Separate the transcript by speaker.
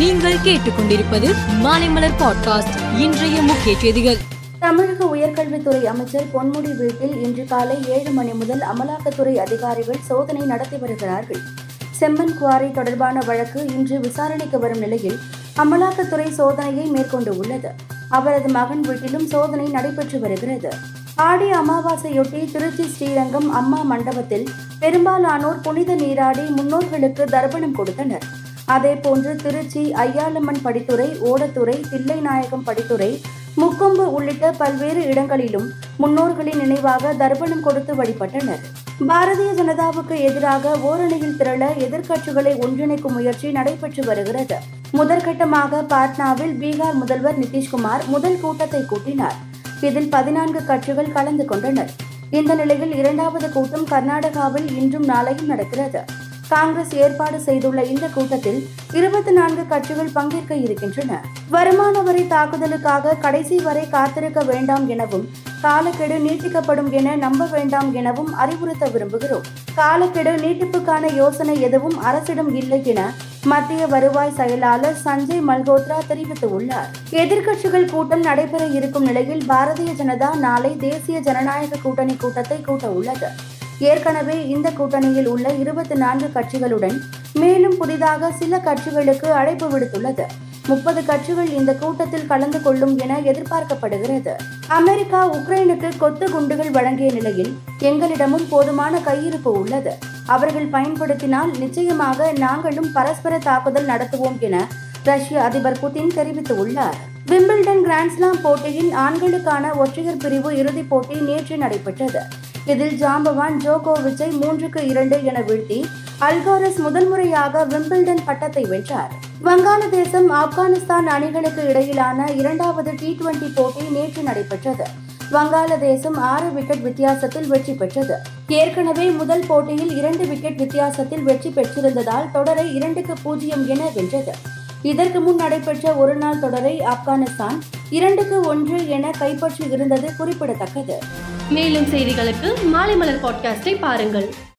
Speaker 1: நீங்கள் கேட்டுக்கொண்டிருப்பது மாலைமலர் பாட்காஸ்ட். இன்றைய முக்கிய செய்திகள்.
Speaker 2: தமிழக உயர்கல்வித்துறை அமைச்சர் பொன்முடி வீட்டில் இன்று காலை ஏழு மணி முதல் அமலாக்கத்துறை அதிகாரிகள் சோதனை நடத்தி வருகிறார்கள். செம்மன் குவாரி தொடர்பான வழக்கு இன்று விசாரணைக்கு வரும் நிலையில் அமலாக்கத்துறை சோதனையை மேற்கொண்டு உள்ளது. அவரது மகன் வீட்டிலும் சோதனை நடைபெற்று வருகிறது. ஆடி அமாவாசையொட்டி திருச்சி ஸ்ரீரங்கம் அம்மா மண்டபத்தில் பெரும்பாலானோர் புனித நீராடி முன்னோர்களுக்கு தர்ப்பணம் கொடுத்தனர். அதேபோன்று திருச்சி ஐயாளம்மன் படித்துறை ஓடத்துறை தில்லைநாயகம் படித்துறை முக்கொம்பு உள்ளிட்ட பல்வேறு இடங்களிலும் முன்னோர்களின் நினைவாக தர்ப்பணம் கொடுத்து வழிபட்டனர். பாரதிய ஜனதாவுக்கு எதிராக ஓரணியில் திரள எதிர்க்கட்சிகளை ஒன்றிணைக்கும் முயற்சி நடைபெற்று வருகிறது. முதற்கட்டமாக பாட்னாவில் பீகார் முதல்வர் நிதிஷ்குமார் முதல் கூட்டத்தை கூட்டினார். இதில் பதினான்கு கட்சிகள் கலந்து கொண்டனர். இந்த நிலையில் இரண்டாவது கூட்டம் கர்நாடகாவில் இன்றும் நாளையும் நடக்கிறது. காங்கிரஸ் ஏற்பாடு செய்துள்ள இந்த கூட்டத்தில் இருபத்தி நான்கு கட்சிகள் பங்கேற்க இருக்கின்றன. வருமான வரி தாக்குதலுக்காக கடைசி வரை காத்திருக்க வேண்டாம் எனவும் காலக்கெடு நீட்டிக்கப்படும் என நம்ப வேண்டாம் எனவும் அறிவுறுத்த விரும்புகிறோம். காலக்கெடு நீட்டிப்புக்கான யோசனை எதுவும் அரசிடம் இல்லை என மத்திய வருவாய் செயலாளர் சஞ்சய் மல்கோத்ரா தெரிவித்துள்ளார். எதிர்க்கட்சிகள் கூட்டம் நடைபெற இருக்கும் நிலையில் பாரதிய ஜனதா நாளை தேசிய ஜனநாயக கூட்டணி கூட்டத்தை கூட்ட உள்ளது ஏற்கனவே இந்த கூட்டணியில் உள்ள இருபத்தி நான்கு கட்சிகளுடன் மேலும் புதிதாக சில கட்சிகளுக்கு அழைப்பு விடுத்துள்ளது. முப்பது கட்சிகள் இந்த கூட்டத்தில் கலந்து கொள்ளும் என எதிர்பார்க்கப்படுகிறது. அமெரிக்கா உக்ரைனுக்கு கொத்து குண்டுகள் வழங்கிய நிலையில் எங்களிடமும் போதுமான கையிருப்பு உள்ளது. அவர்கள் பயன்படுத்தினால் நிச்சயமாக நாங்களும் பரஸ்பர தாக்குதல் நடத்துவோம் என ரஷ்ய அதிபர் புதின் தெரிவித்துள்ளார். விம்பிள்டன் கிராண்ட்ஸ்லாம் போட்டியின் ஆண்களுக்கான ஒற்றையர் பிரிவு இறுதிப் போட்டி நேற்று நடைபெற்றது. இதில் ஜாம்பவான் ஜோகோவிச்சை மூன்றுக்கு இரண்டு என வீழ்த்தி அல்காரஸ் முதல் முறையாக விம்பிள்டன் பட்டத்தை வென்றார். வங்காளதேசம் ஆப்கானிஸ்தான் அணிகளுக்கு இடையிலான இரண்டாவது டி டுவெண்டி போட்டி நேற்று நடைபெற்றது. வங்காளதேசம் ஆறு விக்கெட் வித்தியாசத்தில் வெற்றி பெற்றது. ஏற்கனவே முதல் போட்டியில் இரண்டு விக்கெட் வித்தியாசத்தில் வெற்றி பெற்றிருந்ததால் தொடரை இரண்டுக்கு பூஜ்ஜியம் என வென்றது. இதற்கு முன் நடைபெற்ற ஒருநாள் தொடரை ஆப்கானிஸ்தான் இரண்டுக்கு ஒன்று என கைப்பற்றி இருந்தது குறிப்பிடத்தக்கது.
Speaker 3: மேலும் செய்திகளுக்கு மாலை மலர் பாட்காஸ்டை பாருங்கள்.